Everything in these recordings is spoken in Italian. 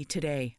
Today.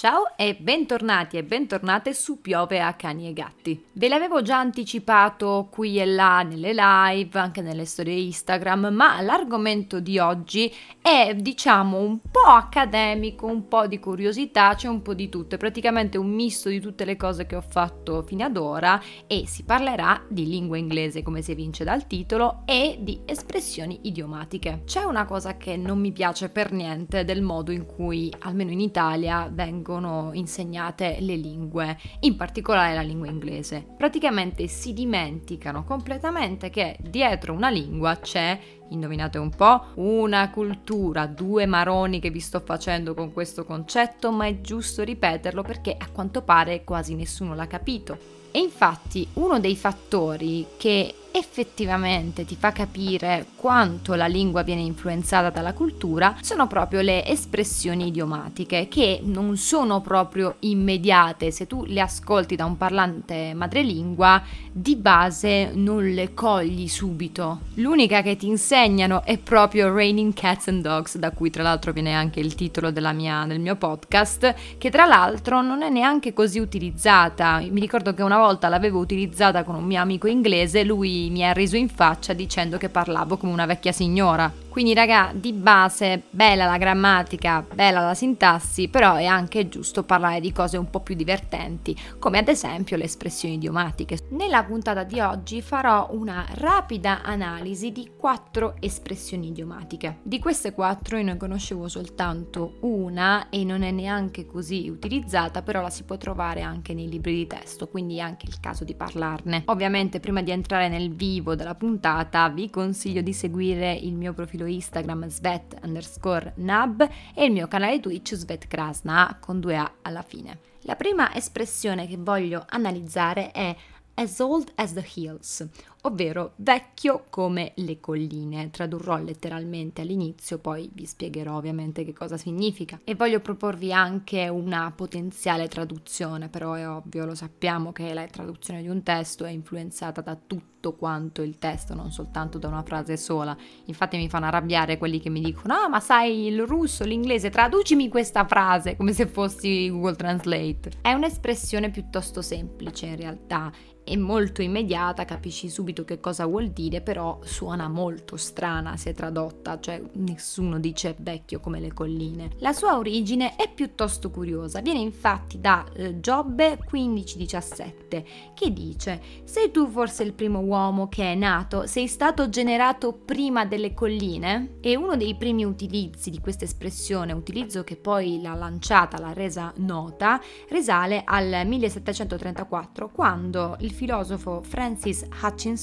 Ciao e bentornati e bentornate su Piove a Cani e Gatti. Ve l'avevo già anticipato qui e là nelle live, anche nelle storie Instagram, ma l'argomento di oggi è diciamo un po' accademico, un po' di curiosità, c'è un po' di tutto, è praticamente un misto di tutte le cose che ho fatto fino ad ora e si parlerà di lingua inglese come si evince dal titolo e di espressioni idiomatiche. C'è una cosa che non mi piace per niente del modo in cui, almeno in Italia, vengono vengono insegnate le lingue, in particolare la lingua inglese. Praticamente si dimenticano completamente che dietro una lingua c'è indovinate un po', una cultura, due maroni che vi sto facendo con questo concetto, ma è giusto ripeterlo perché a quanto pare quasi nessuno l'ha capito. E infatti uno dei fattori che effettivamente ti fa capire quanto la lingua viene influenzata dalla cultura sono proprio le espressioni idiomatiche che non sono proprio immediate. Se tu le ascolti da un parlante madrelingua di base non le cogli subito. L'unica che ti insegnano è proprio Raining Cats and Dogs da cui tra l'altro viene anche il titolo mia, del mio podcast che tra l'altro non è neanche così utilizzata. Mi ricordo che una volta l'avevo utilizzata con un mio amico inglese lui mi ha riso in faccia dicendo che parlavo come una vecchia signora. Quindi raga, di base, bella la grammatica, bella la sintassi, però è anche giusto parlare di cose un po' più divertenti, come ad esempio le espressioni idiomatiche. Nella puntata di oggi farò una rapida analisi di quattro espressioni idiomatiche. Di queste quattro io ne conoscevo soltanto una e non è neanche così utilizzata, però la si può trovare anche nei libri di testo, quindi è anche il caso di parlarne. Ovviamente prima di entrare nel vivo della puntata vi consiglio di seguire il mio profilo Instagram svet underscore nab e il mio canale Twitch svet krasna con due A alla fine. La prima espressione che voglio analizzare è as old as the hills, ovvero vecchio come le colline. Tradurrò letteralmente all'inizio, poi vi spiegherò ovviamente che cosa significa. E voglio proporvi anche una potenziale traduzione, però è ovvio, lo sappiamo che la traduzione di un testo è influenzata da tutto quanto il testo, non soltanto da una frase sola. Infatti mi fanno arrabbiare quelli che mi dicono: "Ah, ma sai il russo, l'inglese, traducimi questa frase", come se fossi Google Translate. È un'espressione piuttosto semplice in realtà è molto immediata, capisci subito che cosa vuol dire, però suona molto strana se tradotta, cioè nessuno dice vecchio come le colline. La sua origine è piuttosto curiosa, viene infatti da eh, Giobbe 15:17 che dice: "Sei tu forse il primo uomo che è nato? Sei stato generato prima delle colline?" E uno dei primi utilizzi di questa espressione, utilizzo che poi l'ha lanciata, l'ha resa nota, risale al 1734 quando il filosofo Francis Hutchinson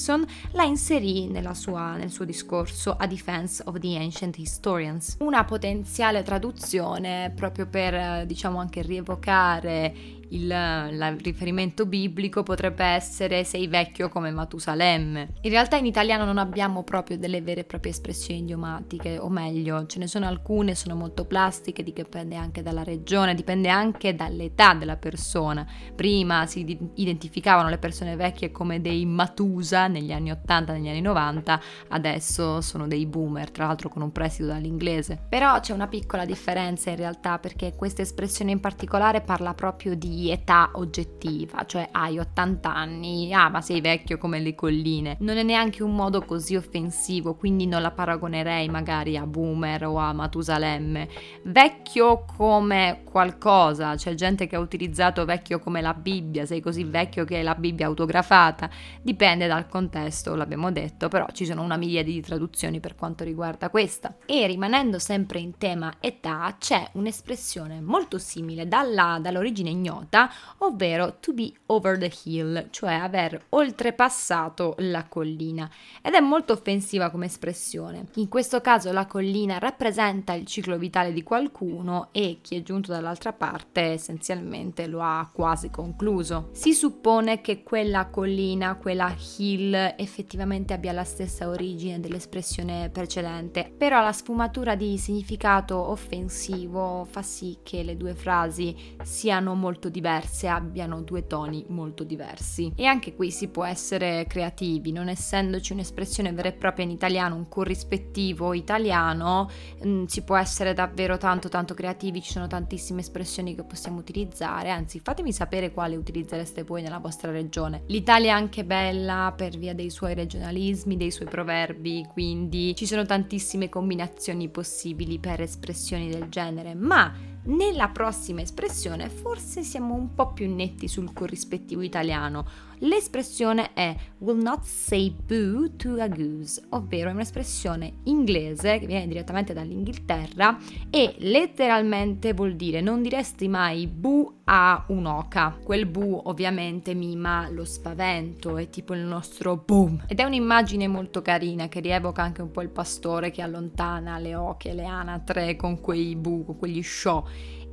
la inserì sua, nel suo discorso A Defense of the Ancient Historians, una potenziale traduzione proprio per diciamo anche rievocare il, il, riferimento biblico potrebbe essere sei vecchio come Matusalemme. In realtà in italiano non abbiamo proprio delle vere e proprie espressioni idiomatiche, o meglio, ce ne sono alcune, sono molto plastiche, dipende anche dalla regione, dipende anche dall'età della persona. Prima si identificavano le persone vecchie come dei Matusa negli anni 80, negli anni 90, adesso sono dei boomer, tra l'altro con un prestito dall'inglese. Però c'è una piccola differenza in realtà perché questa espressione in particolare parla proprio di età oggettiva, cioè hai 80 anni, ah ma sei vecchio come le colline. Non è neanche un modo così offensivo, quindi non la paragonerei magari a boomer o a Matusalemme. Vecchio come qualcosa, c'è gente che ha utilizzato vecchio come la Bibbia, sei così vecchio che è la Bibbia autografata, dipende dal contesto, l'abbiamo detto, però ci sono una miriade di traduzioni per quanto riguarda questa. E rimanendo sempre in tema età, c'è un'espressione molto simile dalla, dall'origine ignota, ovvero to be over the hill, cioè aver oltrepassato la collina. Ed è molto offensiva come espressione. In questo caso la collina rappresenta il ciclo vitale di qualcuno e chi è giunto dall'altra parte essenzialmente lo ha quasi concluso. Si suppone che quella collina, quella hill, effettivamente abbia la stessa origine dell'espressione precedente, però la sfumatura di significato offensivo fa sì che le due frasi siano molto diverse, abbiano due toni molto diversi. E anche qui si può essere creativi, non essendoci un'espressione vera e propria in italiano, un corrispettivo italiano, mh, mm, si può essere davvero tanto tanto creativi, ci sono tantissime espressioni che possiamo utilizzare, anzi fatemi sapere quale utilizzereste voi nella vostra regione. L'Italia è anche bella per via dei suoi regionalismi, dei suoi proverbi, quindi ci sono tantissime combinazioni possibili per espressioni del genere, ma nella prossima espressione forse siamo un po' più netti sul corrispettivo italiano. L'espressione è will not say boo to a goose, ovvero è un'espressione inglese che viene direttamente dall'Inghilterra e letteralmente vuol dire non diresti mai boo a un'oca. Quel boo ovviamente mima lo spavento, è tipo il nostro boom. Ed è un'immagine molto carina che rievoca anche un po' il pastore che allontana le oche, le anatre con quei boo, con quegli show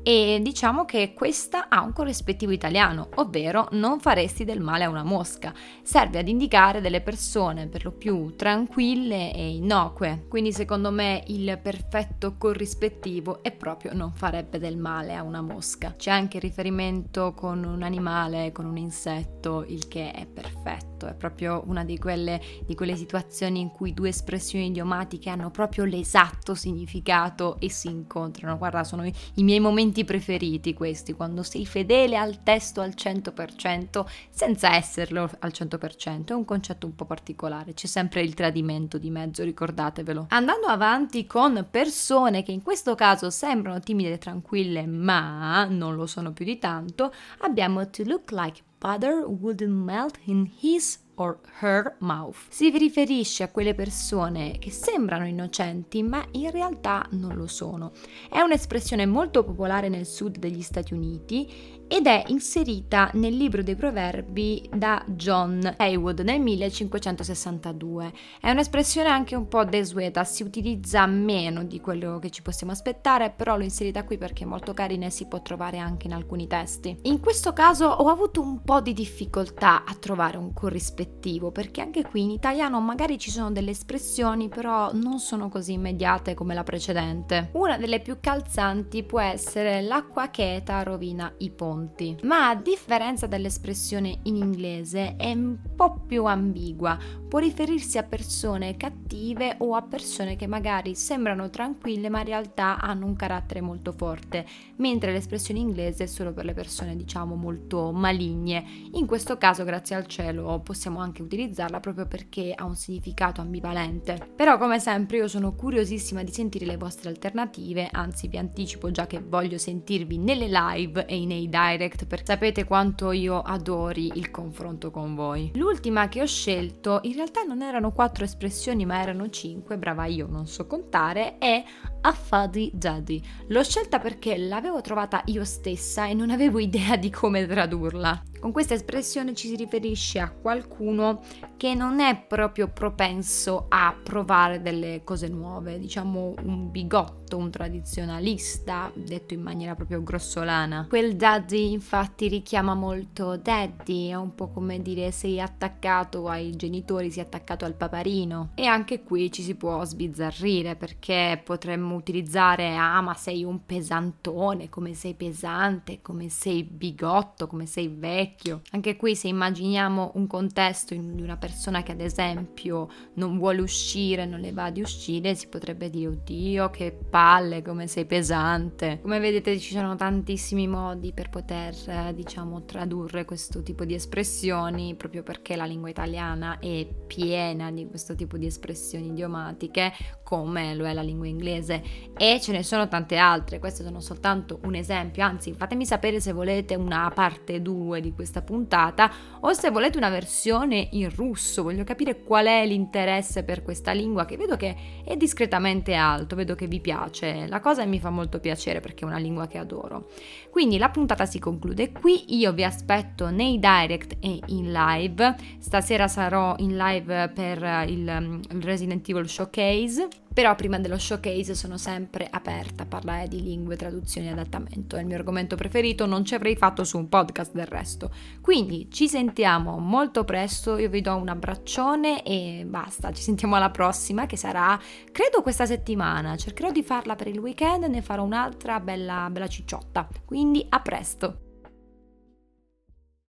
e diciamo che questa ha un corrispettivo italiano, ovvero non faresti del male a una mosca. Serve ad indicare delle persone per lo più tranquille e innocue, quindi secondo me il perfetto corrispettivo è proprio non farebbe del male a una mosca. C'è anche riferimento con un animale, con un insetto, il che è perfetto, è proprio una di quelle, di quelle situazioni in cui due espressioni idiomatiche hanno proprio l'esatto significato e si incontrano. Guarda, sono i, i miei momenti momenti preferiti questi, quando sei fedele al testo al 100% senza esserlo al 100%, è un concetto un po' particolare, c'è sempre il tradimento di mezzo, ricordatevelo. Andando avanti con persone che in questo caso sembrano timide e tranquille, ma non lo sono più di tanto, abbiamo To Look Like Butter Wouldn't Melt in His or her mouth. Si riferisce a quelle persone che sembrano innocenti ma in realtà non lo sono. È un'espressione molto popolare nel sud degli Stati Uniti ed è inserita nel libro dei proverbi da John Haywood nel 1562. È un'espressione anche un po' desueta, si utilizza meno di quello che ci possiamo aspettare, però l'ho inserita qui perché è molto carina e si può trovare anche in alcuni testi. In questo caso ho avuto un po' di difficoltà a trovare un corrispettivo perché anche qui in italiano magari ci sono delle espressioni però non sono così immediate come la precedente. Una delle più calzanti può essere l'acqua cheta rovina i ponti fonti, ma a differenza dell'espressione in inglese è un po' più ambigua, può riferirsi a persone cattive o a persone che magari sembrano tranquille ma in realtà hanno un carattere molto forte, mentre l'espressione inglese è solo per le persone diciamo molto maligne. In questo caso grazie al cielo possiamo anche utilizzarla proprio perché ha un significato ambivalente. Però come sempre io sono curiosissima di sentire le vostre alternative, anzi vi anticipo già che voglio sentirvi nelle live e nei direct perché sapete quanto io adori il confronto con voi. L'ultima che ho scelto in realtà non erano quattro espressioni ma erano cinque, brava io non so contare, è Affadi Daddy. L'ho scelta perché l'avevo trovata io stessa e non avevo idea di come tradurla. Con questa espressione ci si riferisce a qualcuno che non è proprio propenso a provare delle cose nuove, diciamo un bigotto, un tradizionalista, detto in maniera proprio grossolana. Quel daddy infatti richiama molto daddy, è un po' come dire sei attaccato ai genitori, sei attaccato al paparino. E anche qui ci si può sbizzarrire perché potremmo utilizzare ah ma sei un pesantone, come sei pesante, come sei bigotto, come sei vecchio parecchio. Anche qui se immaginiamo un contesto di una persona che ad esempio non vuole uscire, non le va di uscire, si potrebbe dire oddio che palle, come sei pesante. Come vedete ci sono tantissimi modi per poter eh, diciamo tradurre questo tipo di espressioni proprio perché la lingua italiana è piena di questo tipo di espressioni idiomatiche come lo è la lingua inglese e ce ne sono tante altre, queste sono soltanto un esempio, anzi fatemi sapere se volete una parte 2 di questa puntata o se volete una versione in russo, voglio capire qual è l'interesse per questa lingua che vedo che è discretamente alto, vedo che vi piace. La cosa e mi fa molto piacere perché è una lingua che adoro. Quindi la puntata si conclude qui, io vi aspetto nei direct e in live, stasera sarò in live per il, Resident Evil Showcase però prima dello showcase sono sempre aperta a parlare di lingue, traduzioni e adattamento. È il mio argomento preferito, non ci avrei fatto su un podcast del resto. Quindi ci sentiamo molto presto, io vi do un abbraccione e basta, ci sentiamo alla prossima che sarà credo questa settimana. Cercherò di farla per il weekend e ne farò un'altra bella, bella cicciotta. Quindi a presto!